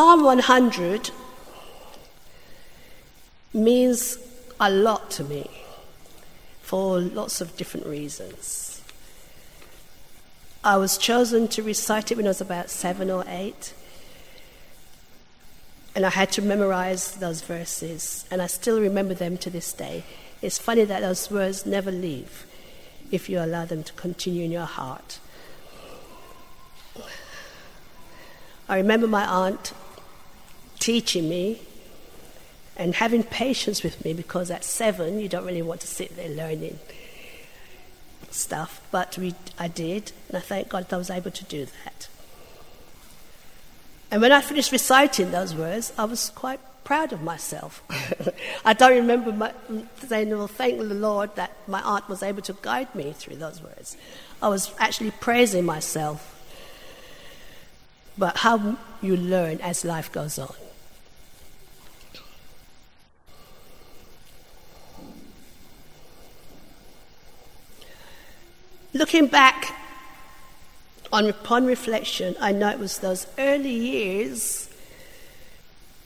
Psalm 100 means a lot to me for lots of different reasons. I was chosen to recite it when I was about seven or eight, and I had to memorize those verses, and I still remember them to this day. It's funny that those words never leave if you allow them to continue in your heart. I remember my aunt teaching me and having patience with me because at seven you don't really want to sit there learning stuff, but we, I did, and I thank God that I was able to do that. And when I finished reciting those words, I was quite proud of myself. I don't remember my, saying, Well, thank the Lord that my aunt was able to guide me through those words. I was actually praising myself. But how you learn as life goes on. Looking back on, upon reflection, I know it was those early years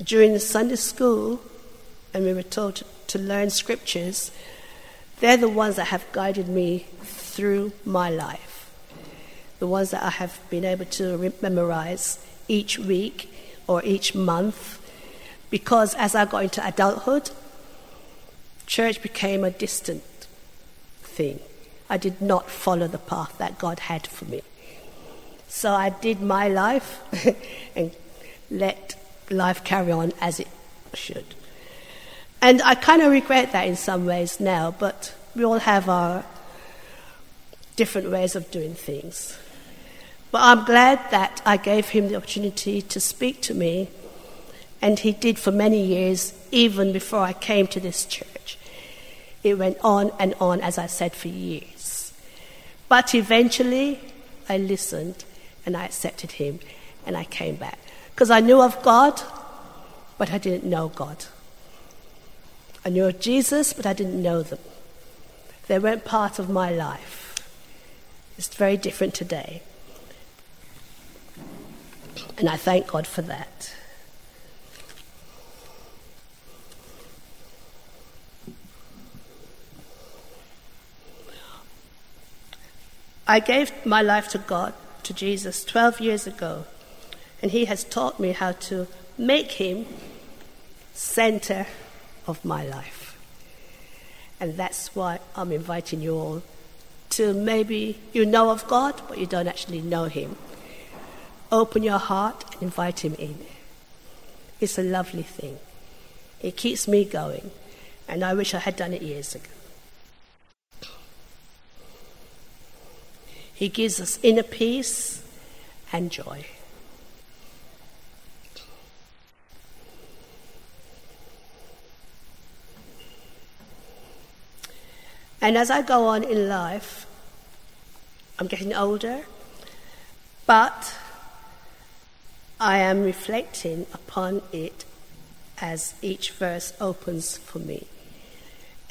during the Sunday school, and we were told to, to learn scriptures. They're the ones that have guided me through my life, the ones that I have been able to memorize each week or each month. Because as I got into adulthood, church became a distant thing. I did not follow the path that God had for me. So I did my life and let life carry on as it should. And I kind of regret that in some ways now, but we all have our different ways of doing things. But I'm glad that I gave him the opportunity to speak to me, and he did for many years, even before I came to this church. It went on and on, as I said, for years. But eventually, I listened and I accepted Him and I came back. Because I knew of God, but I didn't know God. I knew of Jesus, but I didn't know them. They weren't part of my life. It's very different today. And I thank God for that. I gave my life to God, to Jesus, 12 years ago, and He has taught me how to make Him center of my life. And that's why I'm inviting you all to maybe you know of God, but you don't actually know Him. Open your heart and invite Him in. It's a lovely thing. It keeps me going, and I wish I had done it years ago. He gives us inner peace and joy. And as I go on in life, I'm getting older, but I am reflecting upon it as each verse opens for me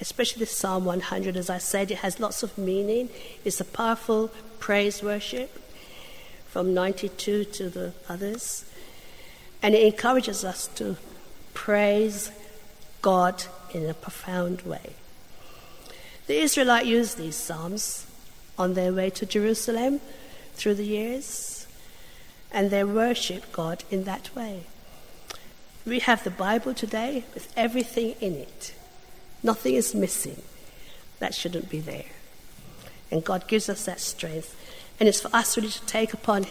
especially Psalm 100. As I said, it has lots of meaning. It's a powerful praise worship from 92 to the others. And it encourages us to praise God in a profound way. The Israelites used these psalms on their way to Jerusalem through the years, and they worship God in that way. We have the Bible today with everything in it. Nothing is missing. That shouldn't be there. And God gives us that strength. And it's for us really to take upon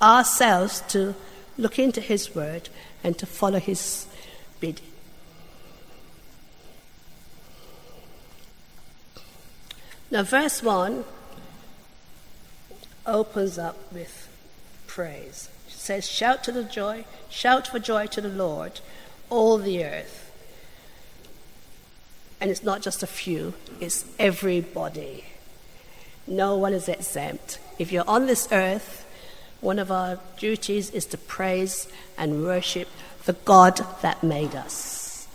ourselves to look into His Word and to follow His bidding. Now, verse 1 opens up with praise. It says, Shout to the joy, shout for joy to the Lord, all the earth. And it's not just a few, it's everybody. No one is exempt. If you're on this earth, one of our duties is to praise and worship the God that made us.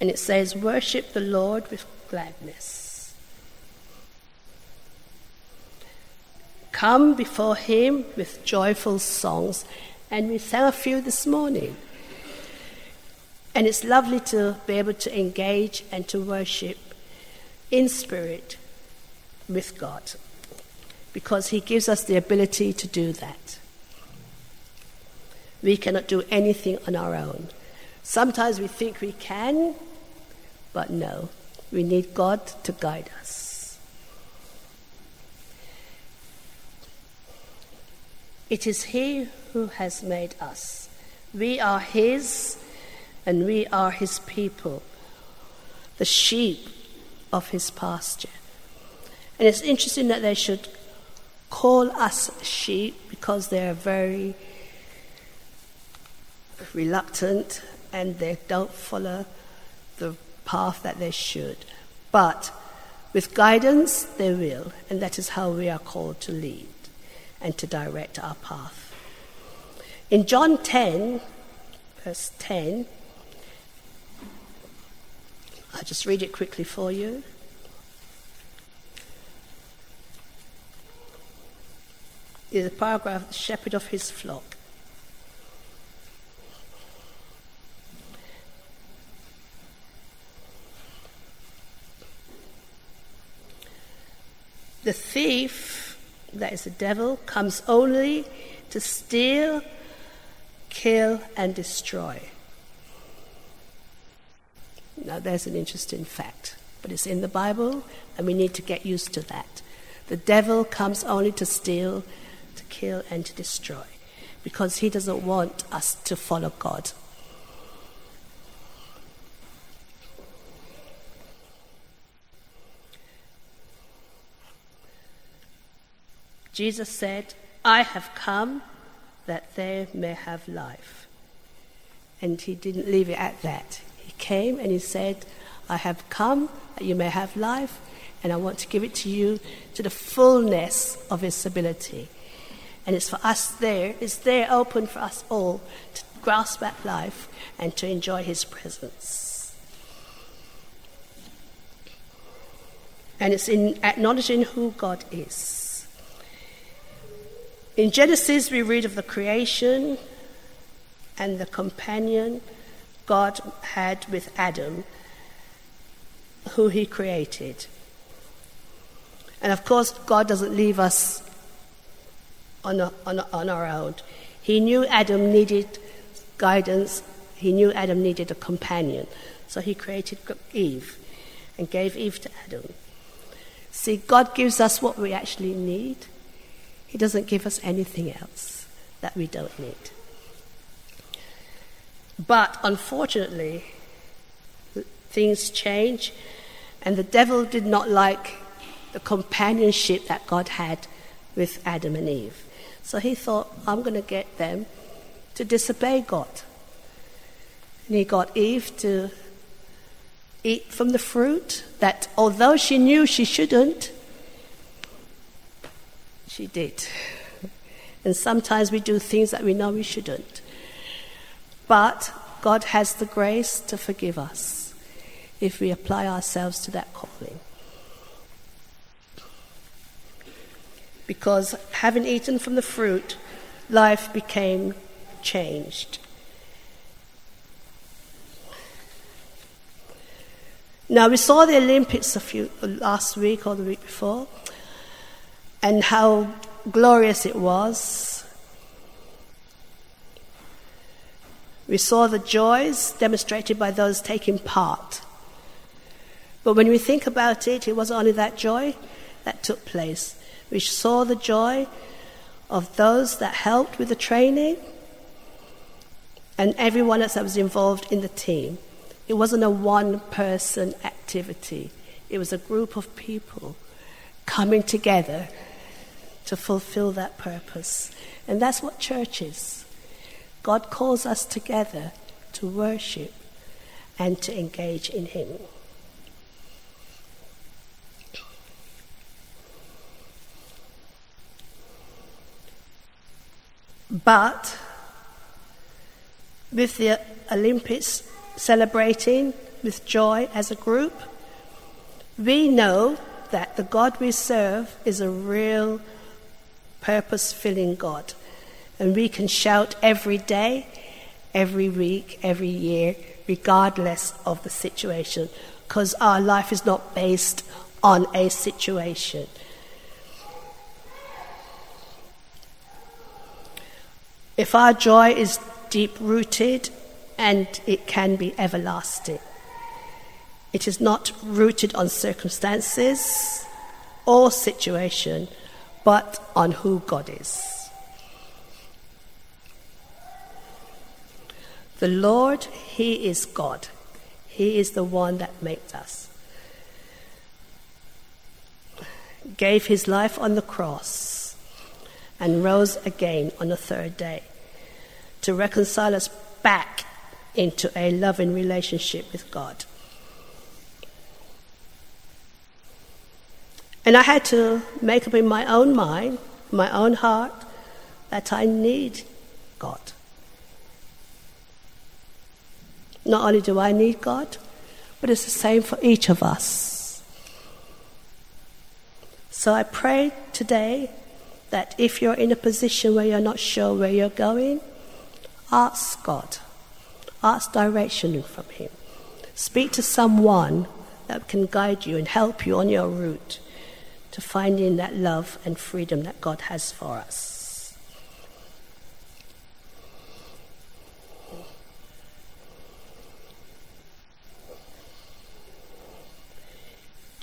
And it says, Worship the Lord with gladness. come before Him with joyful songs. And we sang a few this morning. And it's lovely to be able to engage and to worship in spirit with God because He gives us the ability to do that. We cannot do anything on our own. Sometimes we think we can, but no, we need God to guide us. It is He who has made us. We are His, and we are His people, the sheep of His pasture. And it's interesting that they should call us sheep because they're very reluctant and they don't follow the path that they should. But with guidance, they will, and that is how we are called to lead and to direct our path. In John 10, verse 10, I'll just read it quickly for you. is a paragraph, the shepherd of his flock. The thief, that is the devil, comes only to steal, kill, and destroy. Now, there's an interesting fact, but it's in the Bible, and we need to get used to that. The devil comes only to steal, to kill, and to destroy because he doesn't want us to follow God. Jesus said, I have come that they may have life. And he didn't leave it at that. He came and he said, I have come that you may have life, and I want to give it to you to the fullness of its ability. And it's for us there, it's there open for us all to grasp that life and to enjoy His presence. And it's in acknowledging who God is. In Genesis, we read of the creation and the companion God had with Adam, who he created. And of course, God doesn't leave us on, a, on, a, on our own. He knew Adam needed guidance, he knew Adam needed a companion. So he created Eve and gave Eve to Adam. See, God gives us what we actually need, He doesn't give us anything else that we don't need. But unfortunately, things change, and the devil did not like the companionship that God had with Adam and Eve. So he thought, I'm going to get them to disobey God. And he got Eve to eat from the fruit that, although she knew she shouldn't, she did. And sometimes we do things that we know we shouldn't. But God has the grace to forgive us if we apply ourselves to that calling. because having eaten from the fruit, life became changed. Now, we saw the Olympics a few, last week or the week before, and how glorious it was. We saw the joys demonstrated by those taking part. But when we think about it, it was only that joy that took place. We saw the joy of those that helped with the training and everyone else that was involved in the team. It wasn't a one person activity, it was a group of people coming together to fulfill that purpose. And that's what church is. God calls us together to worship and to engage in Him. But with the Olympics celebrating with joy as a group, we know that the God we serve is a real purpose filling God. And we can shout every day, every week, every year, regardless of the situation, because our life is not based on a situation. If our joy is deep rooted and it can be everlasting, it is not rooted on circumstances or situation, but on who God is. The Lord, He is God. He is the one that makes us. Gave His life on the cross and rose again on the third day to reconcile us back into a loving relationship with God. And I had to make up in my own mind, my own heart, that I need God. Not only do I need God, but it's the same for each of us. So I pray today that if you're in a position where you're not sure where you're going, ask God. Ask direction from Him. Speak to someone that can guide you and help you on your route to finding that love and freedom that God has for us.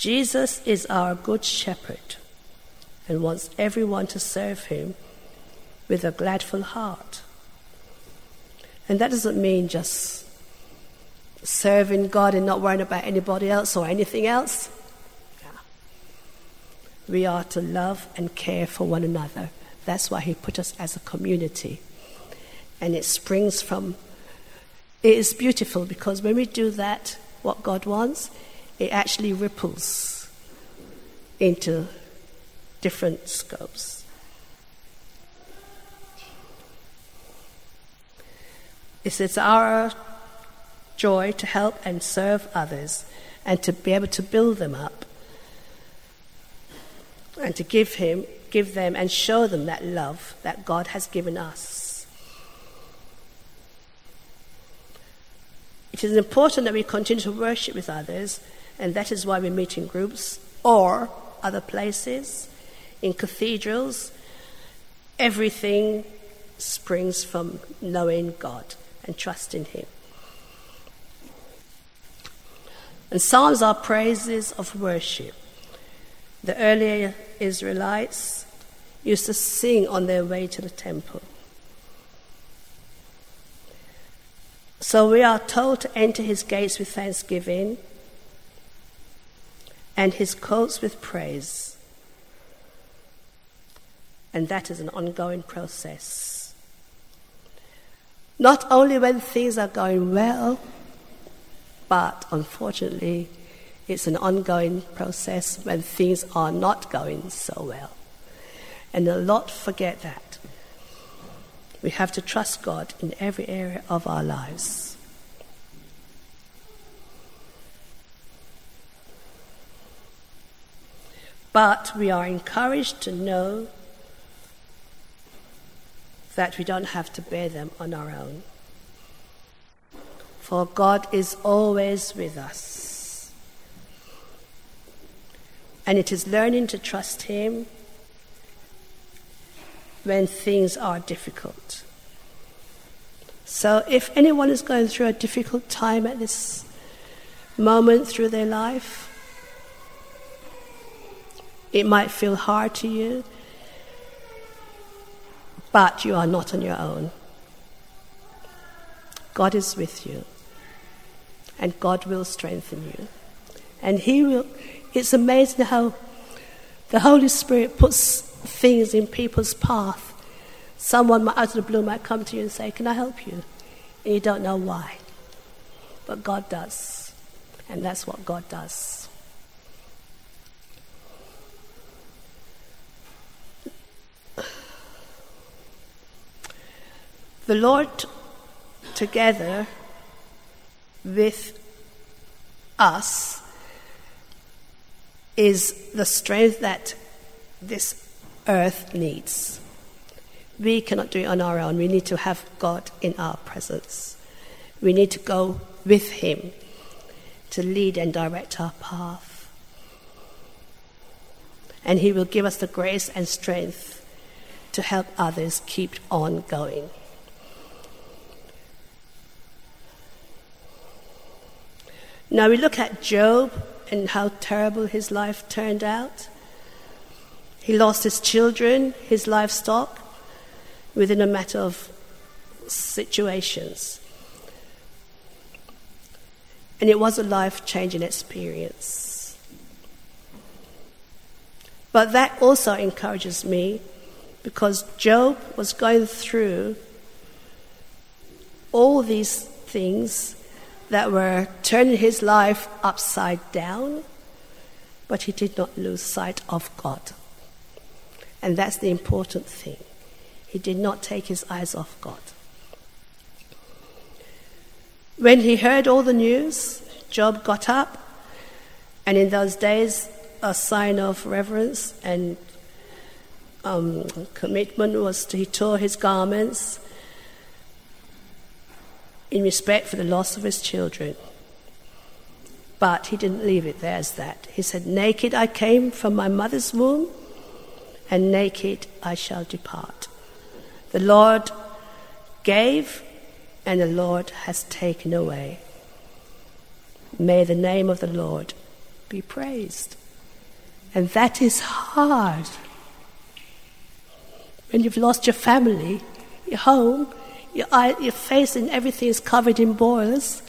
Jesus is our good shepherd and wants everyone to serve him with a gladful heart. And that doesn't mean just serving God and not worrying about anybody else or anything else. We are to love and care for one another. That's why He put us as a community. And it springs from, it is beautiful because when we do that, what God wants, it actually ripples into different scopes. It's, it's our joy to help and serve others and to be able to build them up and to give him, give them and show them that love that God has given us. It is important that we continue to worship with others, and that is why we meet in groups or other places, in cathedrals. Everything springs from knowing God and trusting Him. And Psalms are praises of worship. The earlier Israelites used to sing on their way to the temple. So we are told to enter his gates with thanksgiving and his courts with praise. And that is an ongoing process. Not only when things are going well, but unfortunately, it's an ongoing process when things are not going so well. And a lot forget that. We have to trust God in every area of our lives. But we are encouraged to know that we don't have to bear them on our own. For God is always with us. And it is learning to trust Him when things are difficult. So, if anyone is going through a difficult time at this moment through their life, it might feel hard to you, but you are not on your own. God is with you, and God will strengthen you. And He will, it's amazing how the Holy Spirit puts things in people's path. Someone out of the blue might come to you and say, Can I help you? And you don't know why. But God does. And that's what God does. The Lord, together with us, is the strength that this earth needs. We cannot do it on our own. We need to have God in our presence. We need to go with Him to lead and direct our path. And He will give us the grace and strength to help others keep on going. Now we look at Job and how terrible his life turned out. He lost his children, his livestock, within a matter of situations. And it was a life changing experience. But that also encourages me because Job was going through all these things that were turning his life upside down, but he did not lose sight of God. And that's the important thing. He did not take his eyes off God. When he heard all the news, Job got up, and in those days, a sign of reverence and um, commitment was to, he tore his garments in respect for the loss of his children. But he didn't leave it there as that. He said, Naked I came from my mother's womb, and naked I shall depart. The Lord gave, and the Lord has taken away. May the name of the Lord be praised. And that is hard. When you've lost your family, your home, your, eye, your face and everything is covered in boils,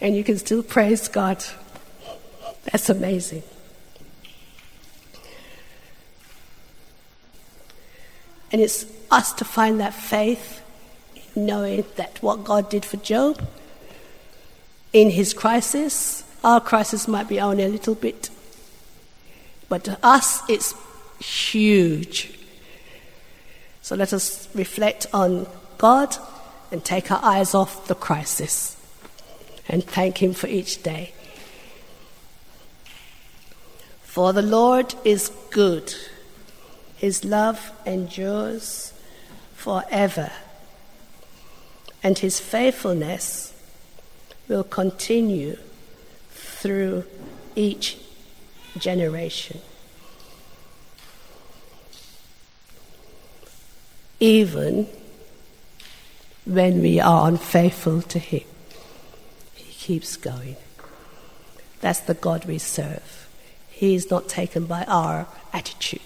and you can still praise God. That's amazing. And it's us to find that faith, knowing that what God did for Job in his crisis, our crisis might be only a little bit, but to us it's huge. So let us reflect on God and take our eyes off the crisis and thank Him for each day. For the Lord is good, His love endures forever, and His faithfulness will continue through each generation. Even when we are unfaithful to Him. He keeps going. That's the God we serve. He is not taken by our attitude.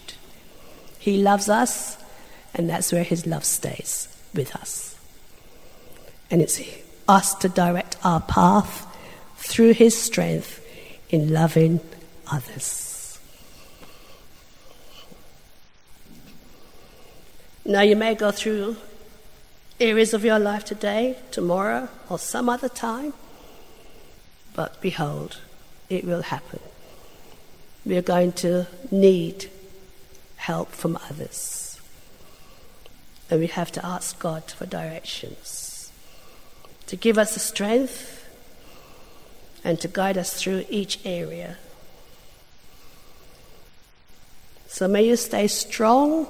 He loves us, and that's where His love stays with us. And it's us to direct our path through His strength in loving others. Now, you may go through areas of your life today, tomorrow, or some other time. But behold, it will happen. We are going to need help from others. And we have to ask God for directions, to give us the strength and to guide us through each area. So may you stay strong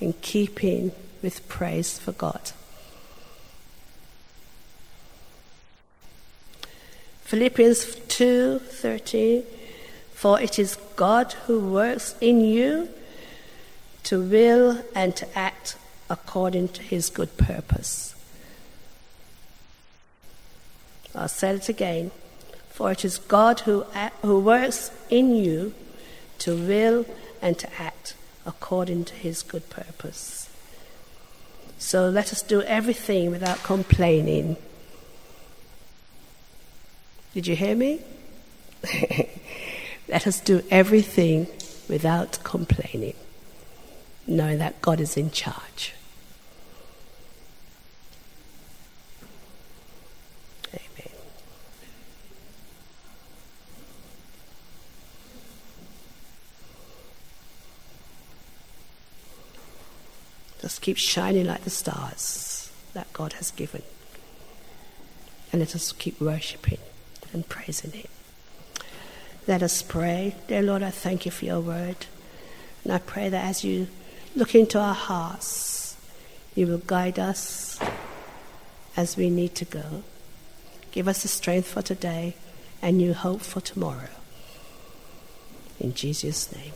in keeping with praise for God. Philippians 2:30 For it is God who works in you to will and to act according to his good purpose. I'll say it again. For it is God who, who works in you to will and to act according to his good purpose. So let us do everything without complaining did you hear me? Let us do everything without complaining, knowing that God is in charge. Amen. Just keep shining like the stars that God has given. And let us keep worshipping and praising Him. Let us pray. Dear Lord, I thank you for your word. And I pray that as you look into our hearts, you will guide us as we need to go. Give us the strength for today and new hope for tomorrow. In Jesus' name.